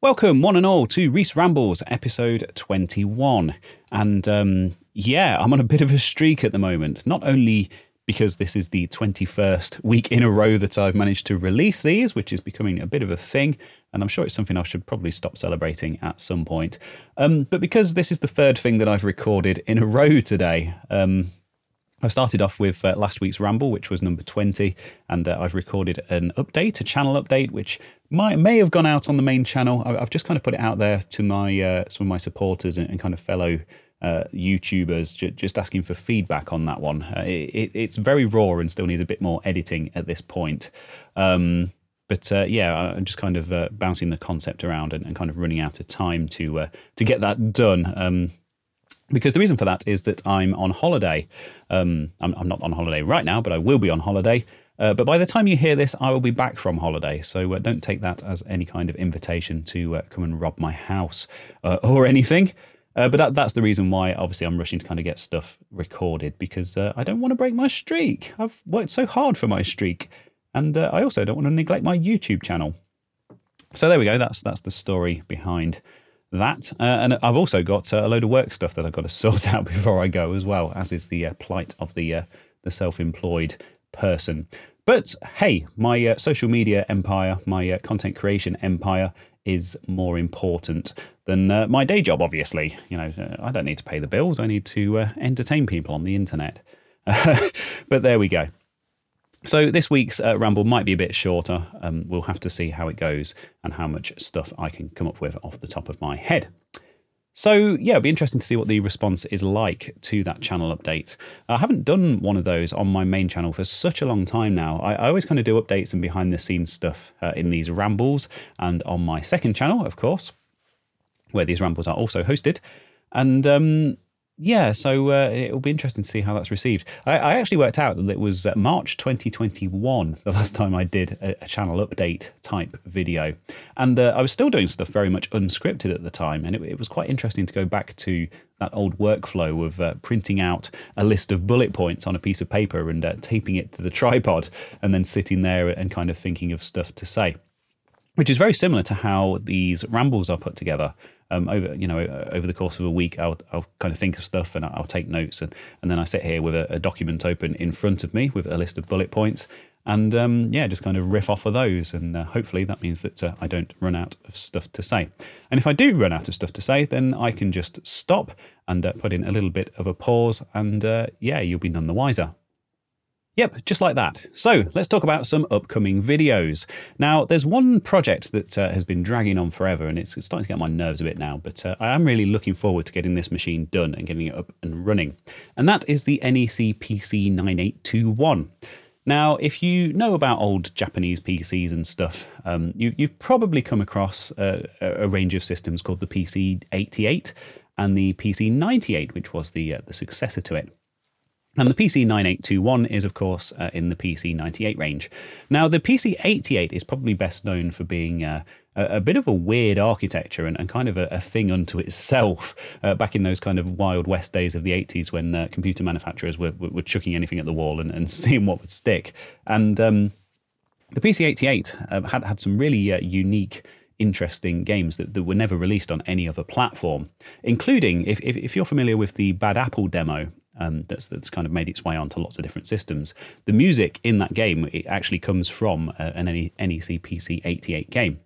Welcome, one and all, to Rees Rambles, episode 21. And um, yeah, I'm on a bit of a streak at the moment. Not only because this is the 21st week in a row that I've managed to release these, which is becoming a bit of a thing, and I'm sure it's something I should probably stop celebrating at some point. Um, but because this is the third thing that I've recorded in a row today. Um, I started off with uh, last week's ramble, which was number 20, and uh, I've recorded an update, a channel update, which might, may have gone out on the main channel. I, have just kind of put it out there to my uh, some of my supporters and, and kind of fellow uh, YouTubers, j- just asking for feedback on that one. Uh, it, it's very raw and still needs a bit more editing at this point. Um, but uh, yeah, I'm just kind of bouncing the concept around and, and, kind of running out of time to to get that done. Um, because the reason for that is that I'm on holiday. Um, I'm, I'm, not on holiday right now, but I will be on holiday. Uh, but by the time you hear this, I will be back from holiday. So uh, don't take that as any kind of invitation to uh, come and rob my house uh, or anything. Uh, but that, that's the reason why, obviously, I'm rushing to kind of get stuff recorded because uh, I don't want to break my streak. I've worked so hard for my streak. And I also don't want to neglect my YouTube channel. So there we go. That's, that's the story behind that. And I've also got a load of work stuff that I've got to sort out before I go as well, as is the plight of the the self-employed person. But hey, my uh, social media empire, my uh, content creation empire is more important than my day job. Obviously, you know, I don't need to pay the bills. I need to entertain people on the internet. but there we go. So this week's uh, ramble might be a bit shorter. Um, we'll have to see how it goes and how much stuff I can come up with off the top of my head. So yeah, it'll be interesting to see what the response is like to that channel update. I haven't done one of those on my main channel for such a long time now. I, I always kind of do updates and behind the scenes stuff uh, in these rambles and on my second channel, of course, where these rambles are also hosted. And um, yeah, so uh, it'll be interesting to see how that's received. I, I, actually worked out that it was uh, March 2021 the last time I did a, a channel update type video. And uh, I was still doing stuff very much unscripted at the time. And it, it was quite interesting to go back to that old workflow of uh, printing out a list of bullet points on a piece of paper and uh, taping it to the tripod and then sitting there and kind of thinking of stuff to say, which is very similar to how these rambles are put together um, over you know over the course of a week, I'll, I'll kind of think of stuff and I'll take notes, and, and then I sit here with a, a document open in front of me with a list of bullet points, and um, yeah, just kind of riff off of those, and uh, hopefully that means that uh, I don't run out of stuff to say. And if I do run out of stuff to say, then I can just stop and uh, put in a little bit of a pause, and uh, yeah, you'll be none the wiser. Yep, just like that. So let's talk about some upcoming videos. Now, there's one project that uh, has been dragging on forever and it's starting to get my nerves a bit now, but uh, I am really looking forward to getting this machine done and getting it up and running. And that is the NEC PC 9821. Now, if you know about old Japanese PCs and stuff, um, you, have probably come across uh, a, a range of systems called the PC 88 and the PC 98, which was the, uh, the successor to it. And the PC9821 is, of course, uh, in the PC98 range. Now, the PC88 is probably best known for being uh, a, bit of a weird architecture and, and kind of a, a, thing unto itself uh, back in those kind of Wild West days of the 80s when uh, computer manufacturers were, were, chucking anything at the wall and, and seeing what would stick. And um, the PC88 uh, had, had some really uh, unique interesting games that, that were never released on any other platform, including, if, if, if you're familiar with the Bad Apple demo um, that's that's kind of made its way onto lots of different systems. The music in that game it actually comes from uh, an NEC PC 88 game.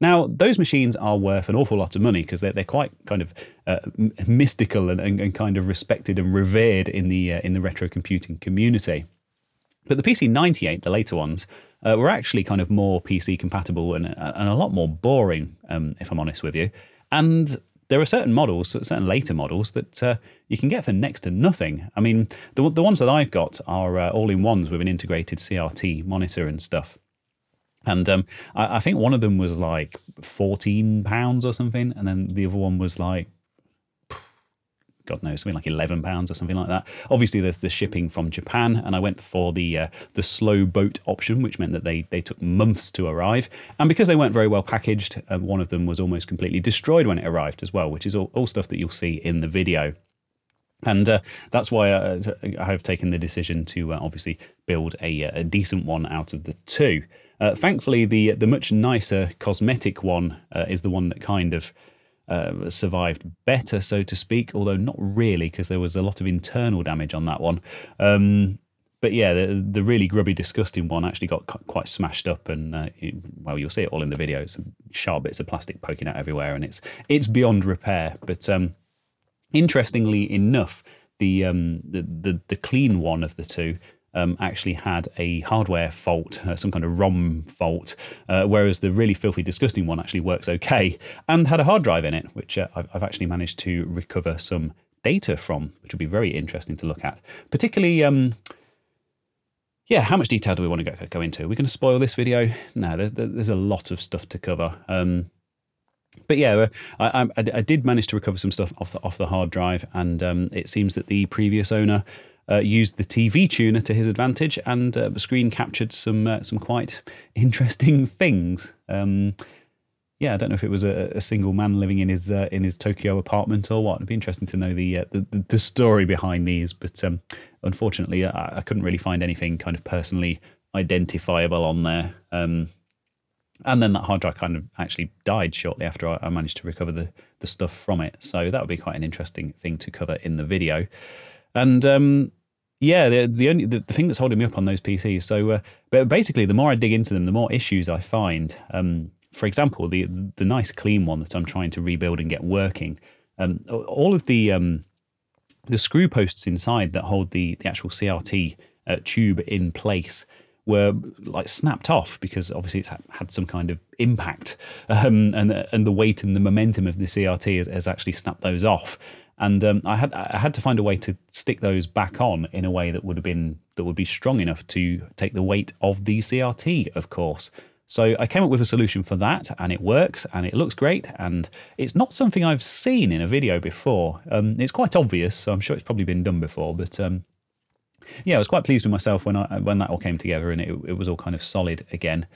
Now, those machines are worth an awful lot of money because they're, they're quite kind of uh, mystical and, and, and, kind of respected and revered in the uh, in the retro computing community. But the PC 98, the later ones, uh, were actually kind of more PC compatible and, uh, and a lot more boring, um, if I'm honest with you. And there are certain models, certain later models that uh, you can get for next to nothing. I mean, the, the ones that I've got are uh, all in ones with an integrated CRT monitor and stuff. And um, I, I, think one of them was like £14 or something. And then the other one was like God knows, something like eleven pounds or something like that. Obviously, there's the shipping from Japan, and I went for the uh, the slow boat option, which meant that they they took months to arrive. And because they weren't very well packaged, uh, one of them was almost completely destroyed when it arrived as well, which is all, all stuff that you'll see in the video. And uh, that's why I, uh, I, have taken the decision to uh, obviously build a, uh, a, decent one out of the two. Uh, thankfully, the the much nicer cosmetic one uh, is the one that kind of uh, survived better, so to speak. Although not really, because there was a lot of internal damage on that one. Um, but yeah, the, the really grubby, disgusting one actually got quite smashed up, and uh, well, you'll see it all in the video. videos. Sharp bits of plastic poking out everywhere, and it's it's beyond repair. But um, interestingly enough, the, um, the the the clean one of the two um, actually had a hardware fault, uh, some kind of ROM fault, uh, whereas the really filthy, disgusting one actually works okay and had a hard drive in it, which uh, I've, I've, actually managed to recover some data from, which will be very interesting to look at. Particularly, um, yeah, how much detail do we want to go, go into? Are we going to spoil this video? No, there, there's a lot of stuff to cover. Um, but yeah, uh, I, I, I, did manage to recover some stuff off the, off the hard drive, and um, it seems that the previous owner uh, used the TV tuner to his advantage and uh, screen captured some uh, some quite interesting things. Um, yeah, I don't know if it was a, a single man living in his uh, in his Tokyo apartment or what. It'd be interesting to know the the, the, story behind these, but um, unfortunately, I, I, couldn't really find anything kind of personally identifiable on there. Um, and then that hard drive kind of actually died shortly after I, I, managed to recover the the stuff from it. So that would be quite an interesting thing to cover in the video. And um, yeah, the, the only the, the, thing that's holding me up on those PCs. So, uh, but basically, the more I dig into them, the more issues I find. Um, for example, the the nice clean one that I'm trying to rebuild and get working, um, all of the um, the screw posts inside that hold the the actual CRT uh, tube in place were like snapped off because obviously it's had some kind of impact, um, and and the weight and the momentum of the CRT has, has actually snapped those off. And um, I had I had to find a way to stick those back on in a way that would have been that would be strong enough to take the weight of the CRT, of course. So I came up with a solution for that, and it works, and it looks great, and it's not something I've seen in a video before. Um, it's quite obvious, so I'm sure it's probably been done before. But um, yeah, I was quite pleased with myself when I when that all came together, and it, it was all kind of solid again.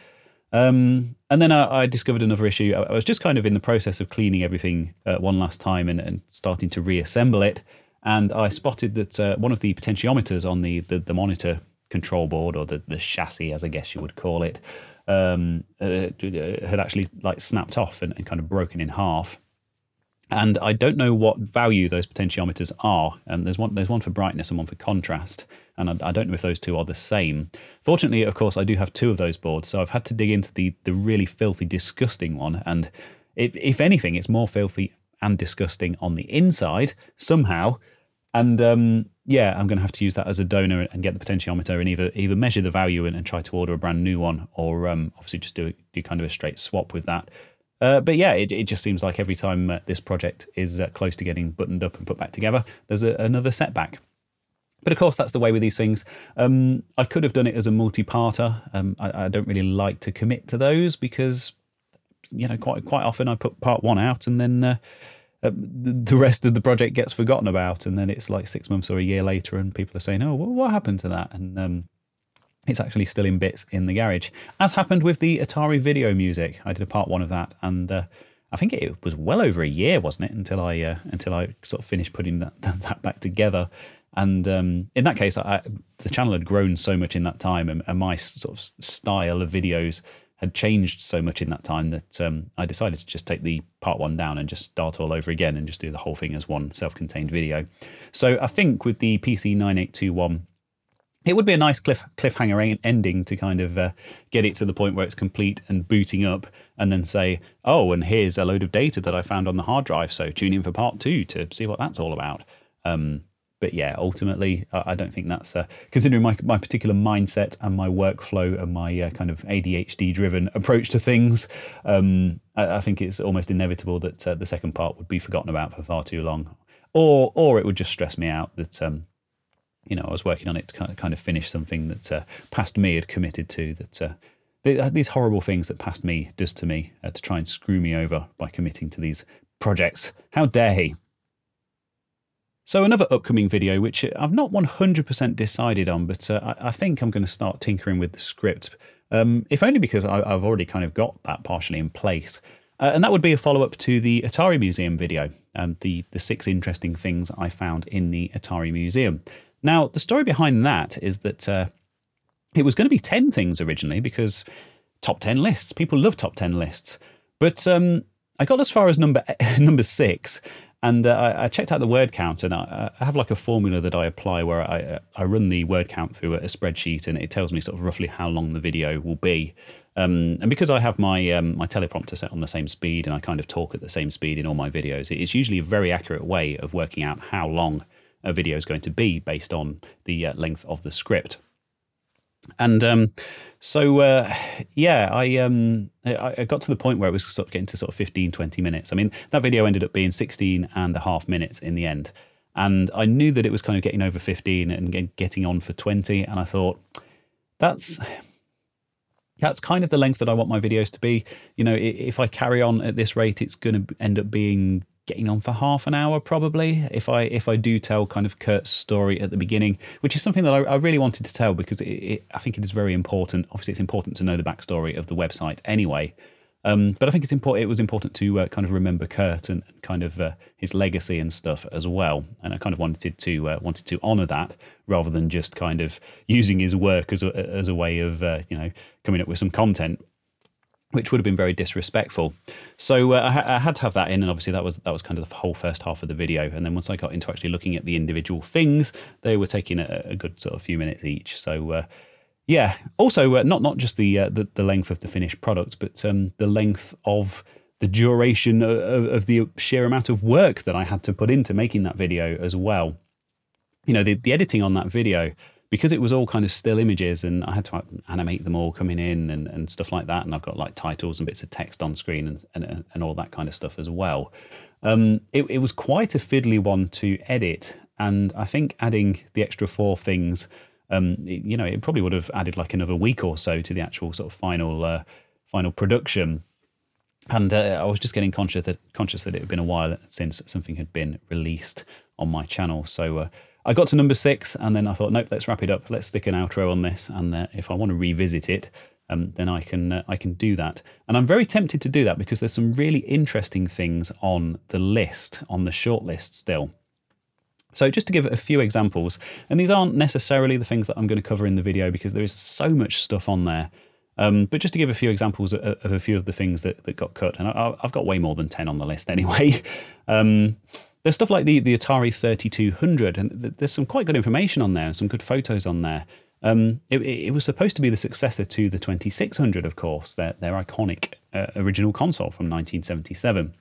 Um, and then I, I, discovered another issue. I, I, was just kind of in the process of cleaning everything uh, one last time and, and, starting to reassemble it, and I spotted that uh, one of the potentiometers on the, the, the monitor control board or the, the chassis, as I guess you would call it, um, uh, had actually like snapped off and, and, kind of broken in half. And I don't know what value those potentiometers are. And there's one there's one for brightness and one for contrast. And I, I, don't know if those two are the same. Fortunately, of course, I do have two of those boards, so I've had to dig into the the really filthy, disgusting one. And if if anything, it's more filthy and disgusting on the inside somehow. And um, yeah, I'm going to have to use that as a donor and get the potentiometer and either either measure the value and, and try to order a brand new one, or um, obviously just do do kind of a straight swap with that. Uh, but yeah, it, it just seems like every time uh, this project is uh, close to getting buttoned up and put back together, there's a, another setback. But of course, that's the way with these things. Um, I could have done it as a multi-parter. Um, I, I, don't really like to commit to those because, you know, quite quite often I put part one out and then uh, uh, the rest of the project gets forgotten about, and then it's like six months or a year later, and people are saying, "Oh, well, what happened to that?" And um, it's actually still in bits in the garage, as happened with the Atari video music. I did a part one of that, and uh, I think it was well over a year, wasn't it, until I uh, until I sort of finished putting that that back together. And um, in that case, I, the channel had grown so much in that time, and, and my sort of style of videos had changed so much in that time that um, I decided to just take the part one down and just start all over again and just do the whole thing as one self-contained video. So I think with the PC 9821, it would be a nice cliff cliffhanger ending to kind of uh, get it to the point where it's complete and booting up, and then say, "Oh, and here's a load of data that I found on the hard drive. So tune in for part two to see what that's all about." Um, but yeah, ultimately, I don't think that's uh, considering my my particular mindset and my workflow and my uh, kind of ADHD driven approach to things. Um, I, I, think it's almost inevitable that uh, the second part would be forgotten about for far too long, or or it would just stress me out that um, you know I was working on it to kind of, finish something that uh, past me had committed to that. Uh, uh, these horrible things that past me does to me to try and screw me over by committing to these projects. How dare he? So another upcoming video, which I've not 100% decided on, but uh, I, I, think I'm going to start tinkering with the script, um, if only because I, have already kind of got that partially in place. Uh, and that would be a follow-up to the Atari Museum video, um, the, the six interesting things I found in the Atari Museum. Now, the story behind that is that uh, it was going to be 10 things originally, because top 10 lists. People love top 10 lists. But um, I got as far as number number six, and uh, I, I, checked out the word count, and I, I, have like a formula that I apply where I, uh, I run the word count through a spreadsheet, and it tells me sort of roughly how long the video will be. Um, and because I have my um, my teleprompter set on the same speed, and I kind of talk at the same speed in all my videos, it's usually a very accurate way of working out how long a video is going to be based on the uh, length of the script. And um, so, uh, yeah, I, um, I got to the point where it was sort of getting to sort of 15, 20 minutes. I mean, that video ended up being 16 and a half minutes in the end. And I knew that it was kind of getting over 15 and getting on for 20. And I thought, that's that's kind of the length that I want my videos to be. You know, if I carry on at this rate, it's going to end up being getting on for half an hour probably if I if I do tell kind of Curt's story at the beginning, which is something that I, I really wanted to tell because it, it, I think it is very important. Obviously, it's important to know the backstory of the website anyway. Um, but I think it's important. It was important to uh, kind of remember Curt and kind of uh, his legacy and stuff as well. And I kind of wanted to uh, wanted to honour that rather than just kind of using his work as a, as a way of uh, you know coming up with some content which would have been very disrespectful. So uh, I, I, had to have that in, and obviously that was that was kind of the whole first half of the video. And then once I got into actually looking at the individual things, they were taking a, a good sort of few minutes each. So uh, yeah, also uh, not not just the, uh, the, the length of the finished product, but um, the length of the duration of, of, the sheer amount of work that I had to put into making that video as well. You know, the, the editing on that video because it was all kind of still images and I had to animate them all coming in and, and stuff like that. And I've got like titles and bits of text on screen and, and, and all that kind of stuff as well. Um, it, it was quite a fiddly one to edit. And I think adding the extra four things, um, it, you know, it probably would have added like another week or so to the actual sort of final, uh, final production. And uh, I was just getting conscious that conscious that it had been a while since something had been released on my channel. So uh, I got to number six, and then I thought, nope, let's wrap it up. Let's stick an outro on this, and uh, if I want to revisit it, um, then I can uh, I can do that. And I'm very tempted to do that because there's some really interesting things on the list, on the short list still. So just to give a few examples, and these aren't necessarily the things that I'm going to cover in the video because there is so much stuff on there. Um, but just to give a few examples of, of, a few of the things that, that got cut, and I, have got way more than 10 on the list anyway. Um, there's stuff like the, the Atari 3200, and there's some quite good information on there some good photos on there. Um, it, it, was supposed to be the successor to the 2600, of course, their, their iconic uh, original console from 1977.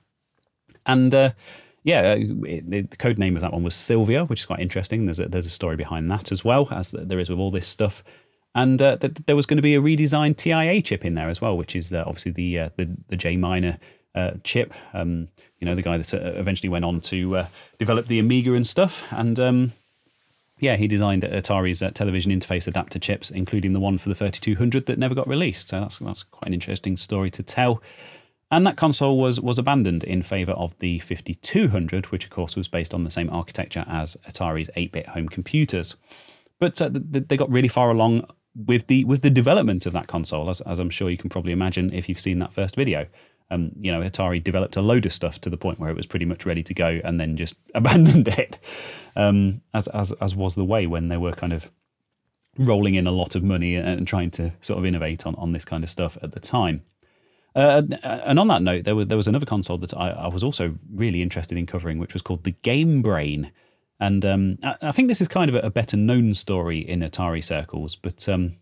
And uh, yeah, uh, it, the code name of that one was Sylvia, which is quite interesting. There's a, there's a story behind that as well, as there is with all this stuff. And uh, th- there was going to be a redesigned TIA chip in there as well, which is uh, obviously the, uh, the, the Jay Miner chip. Um, you know, the guy that uh, eventually went on to uh, develop the Amiga and stuff. And um, yeah, he designed Atari's uh, television interface adapter chips, including the one for the 3200 that never got released. So that's that's quite an interesting story to tell. And that console was was abandoned in favour of the 5200, which of course was based on the same architecture as Atari's 8-bit home computers. But uh, they got really far along with the with the development of that console, as, as I'm sure you can probably imagine if you've seen that first video um, you know, Atari developed a load of stuff to the point where it was pretty much ready to go, and then just abandoned it, um, as as as was the way when they were kind of rolling in a lot of money and trying to sort of innovate on on this kind of stuff at the time. Uh, and on that note, there was there was another console that I, I, was also really interested in covering, which was called the Game Brain. And um, I, I, think this is kind of a, a, better known story in Atari circles, but um,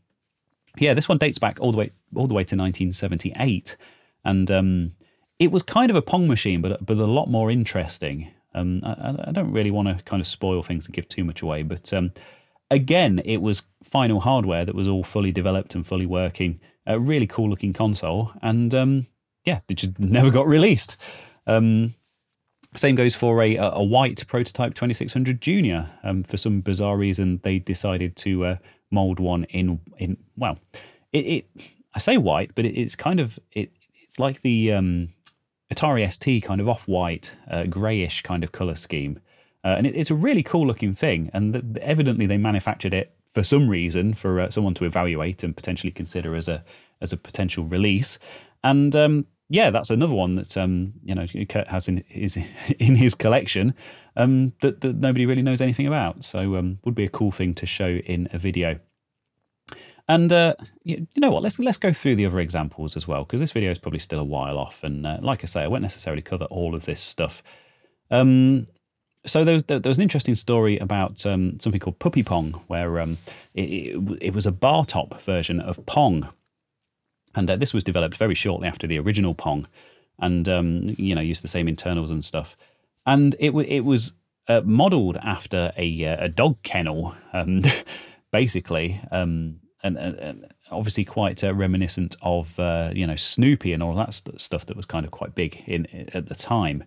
yeah, this one dates back all the way all the way to 1978 and um, it was kind of a Pong machine, but but a lot more interesting. Um, I, I, don't really want to kind of spoil things and give too much away, but um, again, it was final hardware that was all fully developed and fully working. A really cool looking console, and um, yeah, it just never got released. Um, same goes for a, a white prototype 2600 Junior. Um, for some bizarre reason, they decided to uh, mold one in in well, it, it I say white, but it, it's kind of it it's like the um, Atari ST kind of off white, uh, greyish kind of colour scheme. Uh, and it, it's a really cool looking thing. And the, evidently, they manufactured it for some reason for uh, someone to evaluate and potentially consider as a as a potential release. And um, yeah, that's another one that um, you know Curt has in his in his collection um, that, that nobody really knows anything about. So um, would be a cool thing to show in a video. And uh, you, know what? Let's let's go through the other examples as well, because this video is probably still a while off. And uh, like I say, I won't necessarily cover all of this stuff. Um, so there was, there was, an interesting story about um, something called Puppy Pong, where um, it, it, it, was a bar top version of Pong, and uh, this was developed very shortly after the original Pong, and um, you know used the same internals and stuff, and it it was uh, modelled after a uh, a dog kennel, um, basically. And, and, obviously quite uh, reminiscent of uh, you know Snoopy and all that st- stuff that was kind of quite big in at the time.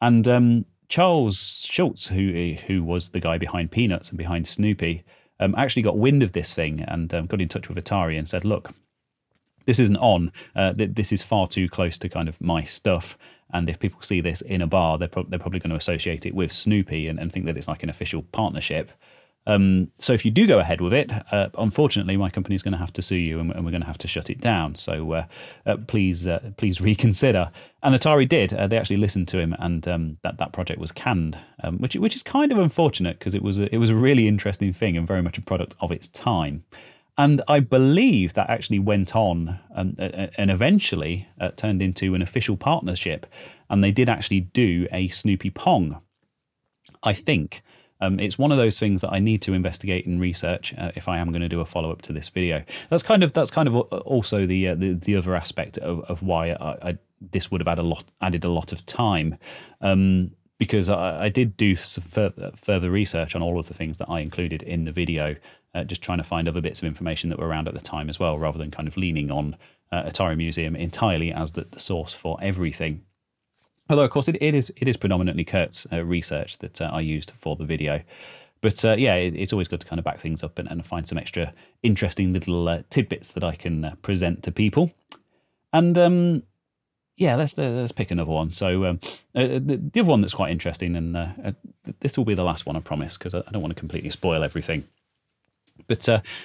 And um, Charles Schulz, who who was the guy behind Peanuts and behind Snoopy, um, actually got wind of this thing and um, got in touch with Atari and said, "Look, this isn't on. Uh, th- this is far too close to kind of my stuff." And if people see this in a bar, they're, pro- they're probably going to associate it with Snoopy and, and think that it's like an official partnership. Um, so if you do go ahead with it, uh, unfortunately, my company is going to have to sue you, and, and we're going to have to shut it down. So uh, uh, please, uh, please reconsider. And Atari did. Uh, they actually listened to him, and um, that that project was canned, um, which which is kind of unfortunate because it was a, it was a really interesting thing and very much a product of its time. And I believe that actually went on um, and eventually uh, turned into an official partnership. And they did actually do a Snoopy Pong, I think. Um, it's one of those things that I need to investigate and research uh, if I am going to do a follow up to this video. That's kind of that's kind of also the uh, the, the, other aspect of, of why I, I, this would have had a lot added a lot of time. Um, because I, I, did do further, further research on all of the things that I included in the video, uh, just trying to find other bits of information that were around at the time as well, rather than kind of leaning on uh, Atari Museum entirely as the, the source for everything. Although, of course, it, it is it is predominantly Curt's uh, research that uh, I used for the video. But uh, yeah, it, it's always good to kind of back things up and, and find some extra interesting little uh, tidbits that I can uh, present to people. And um, yeah, let's let's pick another one. So um, uh, the, the, other one that's quite interesting, and this will be the last one, I promise, because I, I don't want to completely spoil everything. But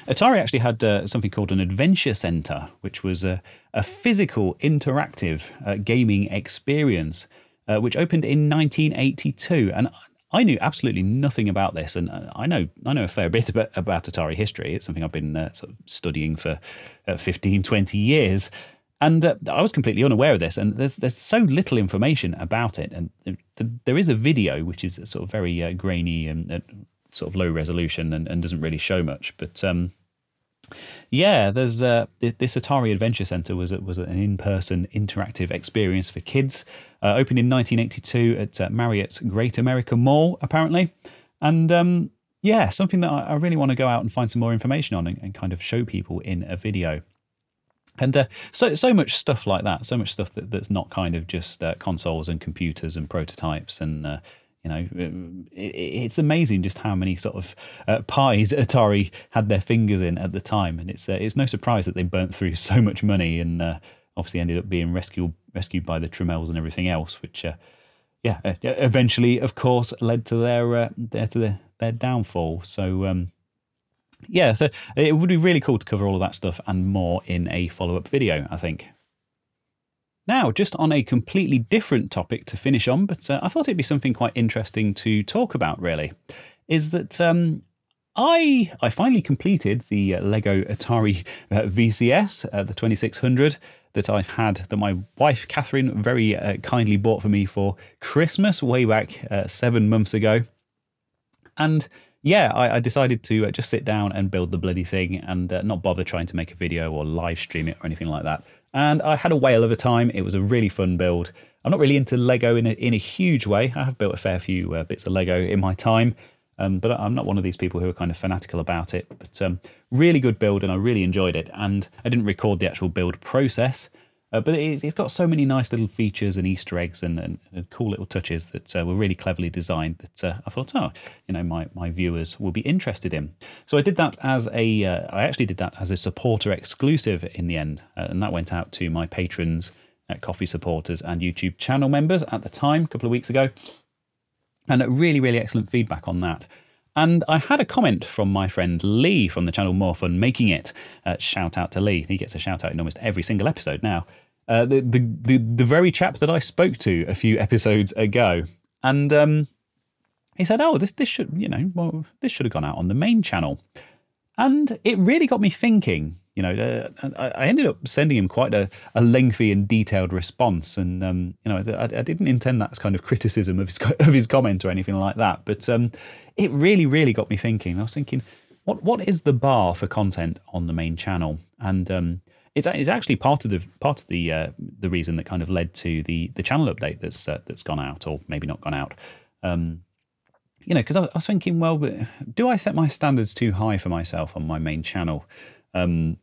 Atari actually had something called an Adventure Center, which was a, a physical, interactive gaming experience, uh, which opened in 1982. And I knew absolutely nothing about this, and uh, I know I know a fair bit about, about Atari history. It's something I've been uh, sort of studying for 15, 20 years. And I was completely unaware of this, and there's there's so little information about it. And there is a video which is sort of very grainy and sort of low resolution and, and doesn't really show much. But um, yeah, there's uh, this Atari Adventure Center was was an in-person interactive experience for kids. Uh, opened in 1982 at uh, Marriott's Great America Mall, apparently, and um, yeah, something that I, I, really want to go out and find some more information on and, and kind of show people in a video. And uh, so so much stuff like that, so much stuff that, that's not kind of just uh, consoles and computers and prototypes and uh, you know, it's amazing just how many sort of uh, pies Atari had their fingers in at the time, and it's uh, it's no surprise that they burnt through so much money and uh, obviously ended up being rescued rescued by the Tramiels and everything else, which uh, yeah, uh, eventually, of course, led to their uh, their to their, their downfall. So. Um, yeah, so it would be really cool to cover all of that stuff and more in a follow up video, I think. Now, just on a completely different topic to finish on, but uh, I thought it'd be something quite interesting to talk about, really, is that um, I I finally completed the uh, Lego Atari uh, VCS, uh, the 2600 that I've had, that my wife Catherine very uh, kindly bought for me for Christmas way back uh, seven months ago. And yeah, I, I decided to just sit down and build the bloody thing and not bother trying to make a video or live stream it or anything like that and I had a whale of a time. It was a really fun build. I'm not really into Lego in a, in a huge way. I have built a fair few uh, bits of Lego in my time, um, but I'm not one of these people who are kind of fanatical about it. But um, really good build, and I really enjoyed it. And I didn't record the actual build process, uh, but it's, it's got so many nice little features and Easter eggs and, and, and cool little touches that uh, were really cleverly designed. That uh, I thought, oh, you know, my my viewers will be interested in. So I did that as a, uh, I actually did that as a supporter exclusive in the end, uh, and that went out to my patrons, coffee supporters, and YouTube channel members at the time, a couple of weeks ago, and really, really excellent feedback on that. And I had a comment from my friend Lee from the channel More Fun Making It. Uh, shout out to Lee. He gets a shout out in almost every single episode now. Uh, the, the, the the very chap that I spoke to a few episodes ago, and um, he said, "Oh, this this should you know well this should have gone out on the main channel." And it really got me thinking. You know, I ended up sending him quite a, a lengthy and detailed response, and um, you know, I, I, didn't intend that as kind of criticism of his of his comment or anything like that. But um, it really, really got me thinking. I was thinking, what what is the bar for content on the main channel? And um, it's, it's actually part of the part of the uh, the reason that kind of led to the the channel update that's uh, that's gone out, or maybe not gone out. Um, you know, because I, was thinking, well, do I set my standards too high for myself on my main channel? Um,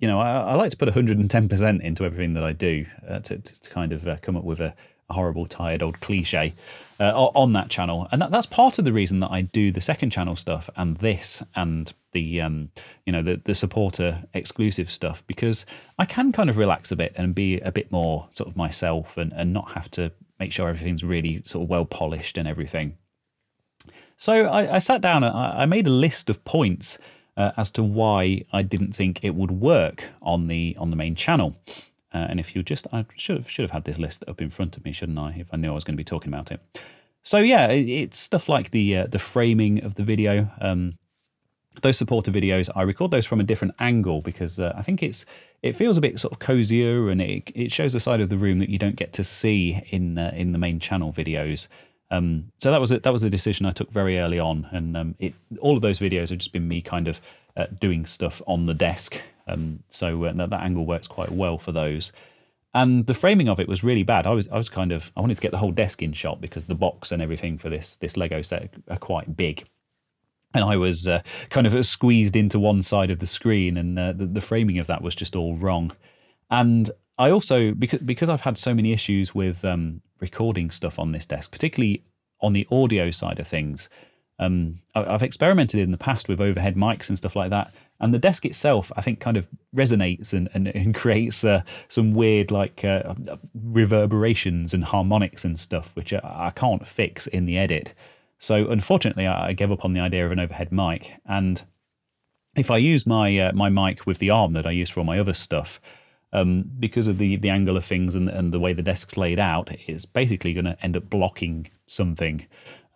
you know, I, I, like to put 110% into everything that I do uh, to, to, kind of uh, come up with a, a, horrible, tired old cliche uh, on that channel. And that, that's part of the reason that I do the second channel stuff and this and the, um, you know, the, the supporter exclusive stuff because I can kind of relax a bit and be a bit more sort of myself and, and not have to make sure everything's really sort of well polished and everything. So I, I sat down and I, I made a list of points uh, as to why I didn't think it would work on the on the main channel. Uh, and if you just, I should have should have had this list up in front of me, shouldn't I? If I knew I was going to be talking about it. So yeah, it, it's stuff like the uh, the framing of the video. Um, those supporter videos, I record those from a different angle because uh, I think it's it feels a bit sort of cozier and it it shows a side of the room that you don't get to see in uh, in the main channel videos. Um, so that was a, that was a decision I took very early on, and um, it all of those videos have just been me kind of uh, doing stuff on the desk. Um, so uh, that, that angle works quite well for those. And the framing of it was really bad. I was I was kind of I wanted to get the whole desk in shot because the box and everything for this this Lego set are quite big. And I was uh, kind of squeezed into one side of the screen, and uh, the, the framing of that was just all wrong. And I also because because I've had so many issues with um, recording stuff on this desk, particularly on the audio side of things. Um, I've experimented in the past with overhead mics and stuff like that, and the desk itself, I think, kind of resonates and, and, and creates uh, some weird like uh, reverberations and harmonics and stuff, which I can't fix in the edit. So unfortunately, I gave up on the idea of an overhead mic, and if I use my uh, my mic with the arm that I use for all my other stuff, um, because of the the angle of things and, and the way the desk's laid out, it's basically going to end up blocking something.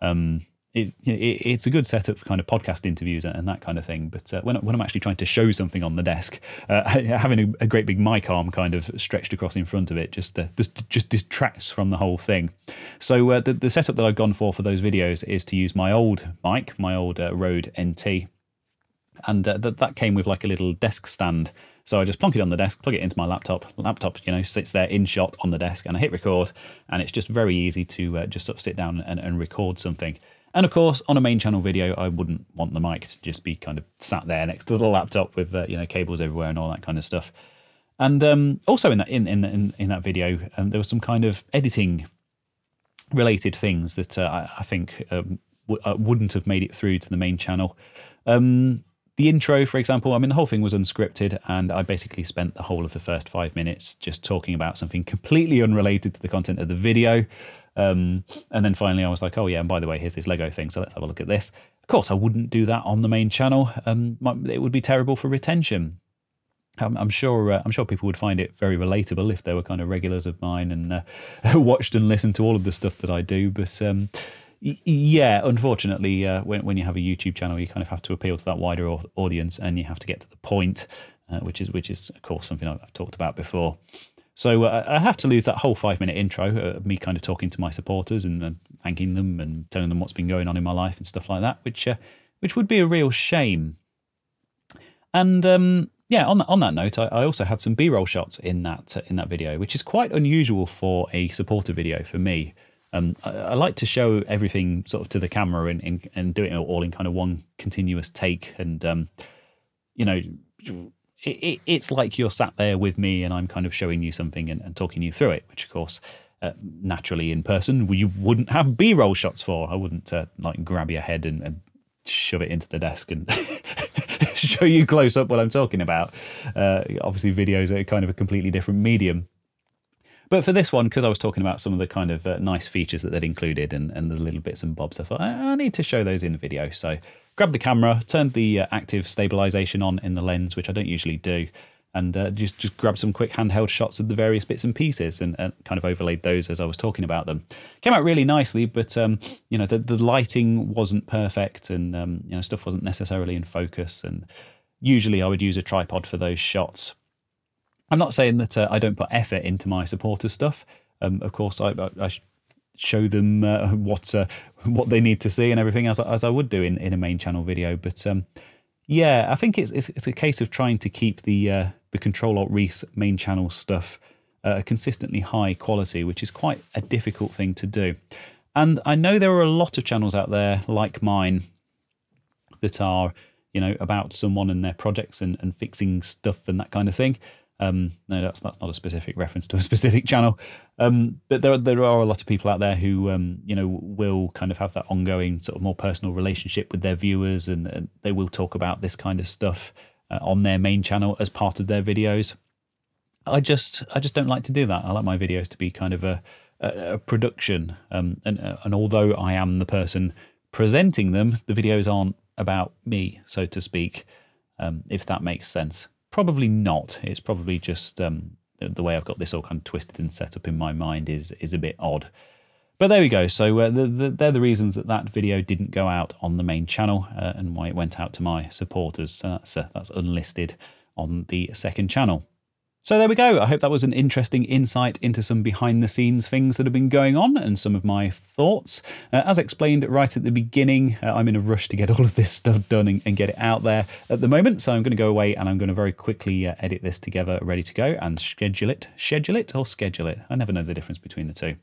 Um, it, it, it's a good setup for kind of podcast interviews and, that kind of thing. But uh, when, when I'm actually trying to show something on the desk, uh, having a, a, great big mic arm kind of stretched across in front of it just uh, just, just distracts from the whole thing. So uh, the the setup that I've gone for for those videos is to use my old mic, my old uh, Rode NT, and uh, that that came with like a little desk stand so I just plonk it on the desk, plug it into my laptop. Laptop, you know, sits there in shot on the desk, and I hit record, and it's just very easy to uh, just sort of sit down and, and record something. And of course, on a main channel video, I wouldn't want the mic to just be kind of sat there next to the laptop with uh, you know cables everywhere and all that kind of stuff. And um, also in that in in in, that video, um, there was some kind of editing related things that uh, I, I, think um, uh, wouldn't have made it through to the main channel. Um, the intro, for example, I mean, the whole thing was unscripted, and I basically spent the whole of the first five minutes just talking about something completely unrelated to the content of the video. Um, and then finally, I was like, oh, yeah, and by the way, here's this Lego thing, so let's have a look at this. Of course, I wouldn't do that on the main channel. Um, it would be terrible for retention. I'm, sure. Uh, I'm sure people would find it very relatable if they were kind of regulars of mine and uh, watched and listened to all of the stuff that I do. But um, yeah, unfortunately, uh, when when you have a YouTube channel, you kind of have to appeal to that wider audience, and you have to get to the point, uh, which is which is of course something I've talked about before. So uh, I have to lose that whole five minute intro of me kind of talking to my supporters and, thanking them and telling them what's been going on in my life and stuff like that, which uh, which would be a real shame. And um, yeah, on that on that note, I, I also had some B roll shots in that in that video, which is quite unusual for a supporter video for me. Um, I, I, like to show everything sort of to the camera and, and, and do it all in kind of one continuous take. And, um, you know, it, it, it's like you're sat there with me and I'm kind of showing you something and, and talking you through it, which of course, uh, naturally in person, you wouldn't have B roll shots for. I wouldn't uh, like grab your head and, and shove it into the desk and show you close up what I'm talking about. Uh, obviously, videos are kind of a completely different medium. But for this one, because I was talking about some of the kind of uh, nice features that they'd included and, and the little bits and bobs, I thought I, I need to show those in the video. So grabbed the camera, turned the uh, active stabilization on in the lens, which I don't usually do, and uh, just just grabbed some quick handheld shots of the various bits and pieces and, and, kind of overlaid those as I was talking about them. Came out really nicely, but um, you know the, the lighting wasn't perfect, and um, you know stuff wasn't necessarily in focus, and usually I would use a tripod for those shots. I'm not saying that uh, I don't put effort into my supporters stuff. Um, of course, I, I, show them uh, what uh, what they need to see and everything as as I would do in, in a main channel video. But um, yeah, I think it's, it's, it's a case of trying to keep the uh, the Control Alt Rees main channel stuff uh, consistently high quality, which is quite a difficult thing to do. And I know there are a lot of channels out there like mine that are you know about someone and their projects and, and fixing stuff and that kind of thing. Um, no, that's that's not a specific reference to a specific channel, um, but there there are a lot of people out there who um, you know will kind of have that ongoing sort of more personal relationship with their viewers, and, and they will talk about this kind of stuff uh, on their main channel as part of their videos. I just I just don't like to do that. I like my videos to be kind of a a, a production, um, and and although I am the person presenting them, the videos aren't about me, so to speak, um, if that makes sense. Probably not. It's probably just um, the way I've got this all kind of twisted and set up in my mind is is a bit odd. But there we go. So uh, the, the, they're the reasons that that video didn't go out on the main channel uh, and why it went out to my supporters. So that's uh, that's unlisted on the second channel. So there we go. I hope that was an interesting insight into some behind the scenes things that have been going on and some of my thoughts. Uh, as explained right at the beginning, uh, I'm in a rush to get all of this stuff done and, and, get it out there at the moment. So I'm going to go away and I'm going to very quickly uh, edit this together, ready to go, and schedule it. Schedule it or schedule it? I never know the difference between the two.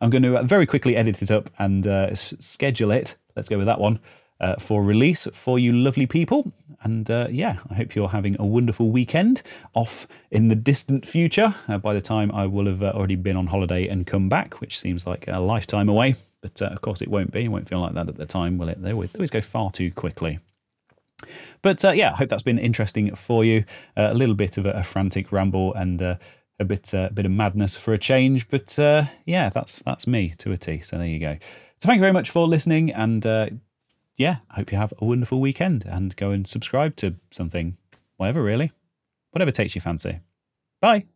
I'm going to uh, very quickly edit it up and uh, schedule it. Let's go with that one uh, for release for you lovely people. And uh, yeah, I hope you're having a wonderful weekend off in the distant future. Uh, by the time I will have uh, already been on holiday and come back, which seems like a lifetime away. But uh, of course, it won't be. It won't feel like that at the time, will it? They always, they always go far too quickly. But uh, yeah, I hope that's been interesting for you. a little bit of a, a frantic ramble and a bit a bit of madness for a change. But yeah, that's that's me to a T. So there you go. So thank you very much for listening and yeah, I hope you have a wonderful weekend and go and subscribe to something, whatever, really. Whatever takes your fancy. Bye.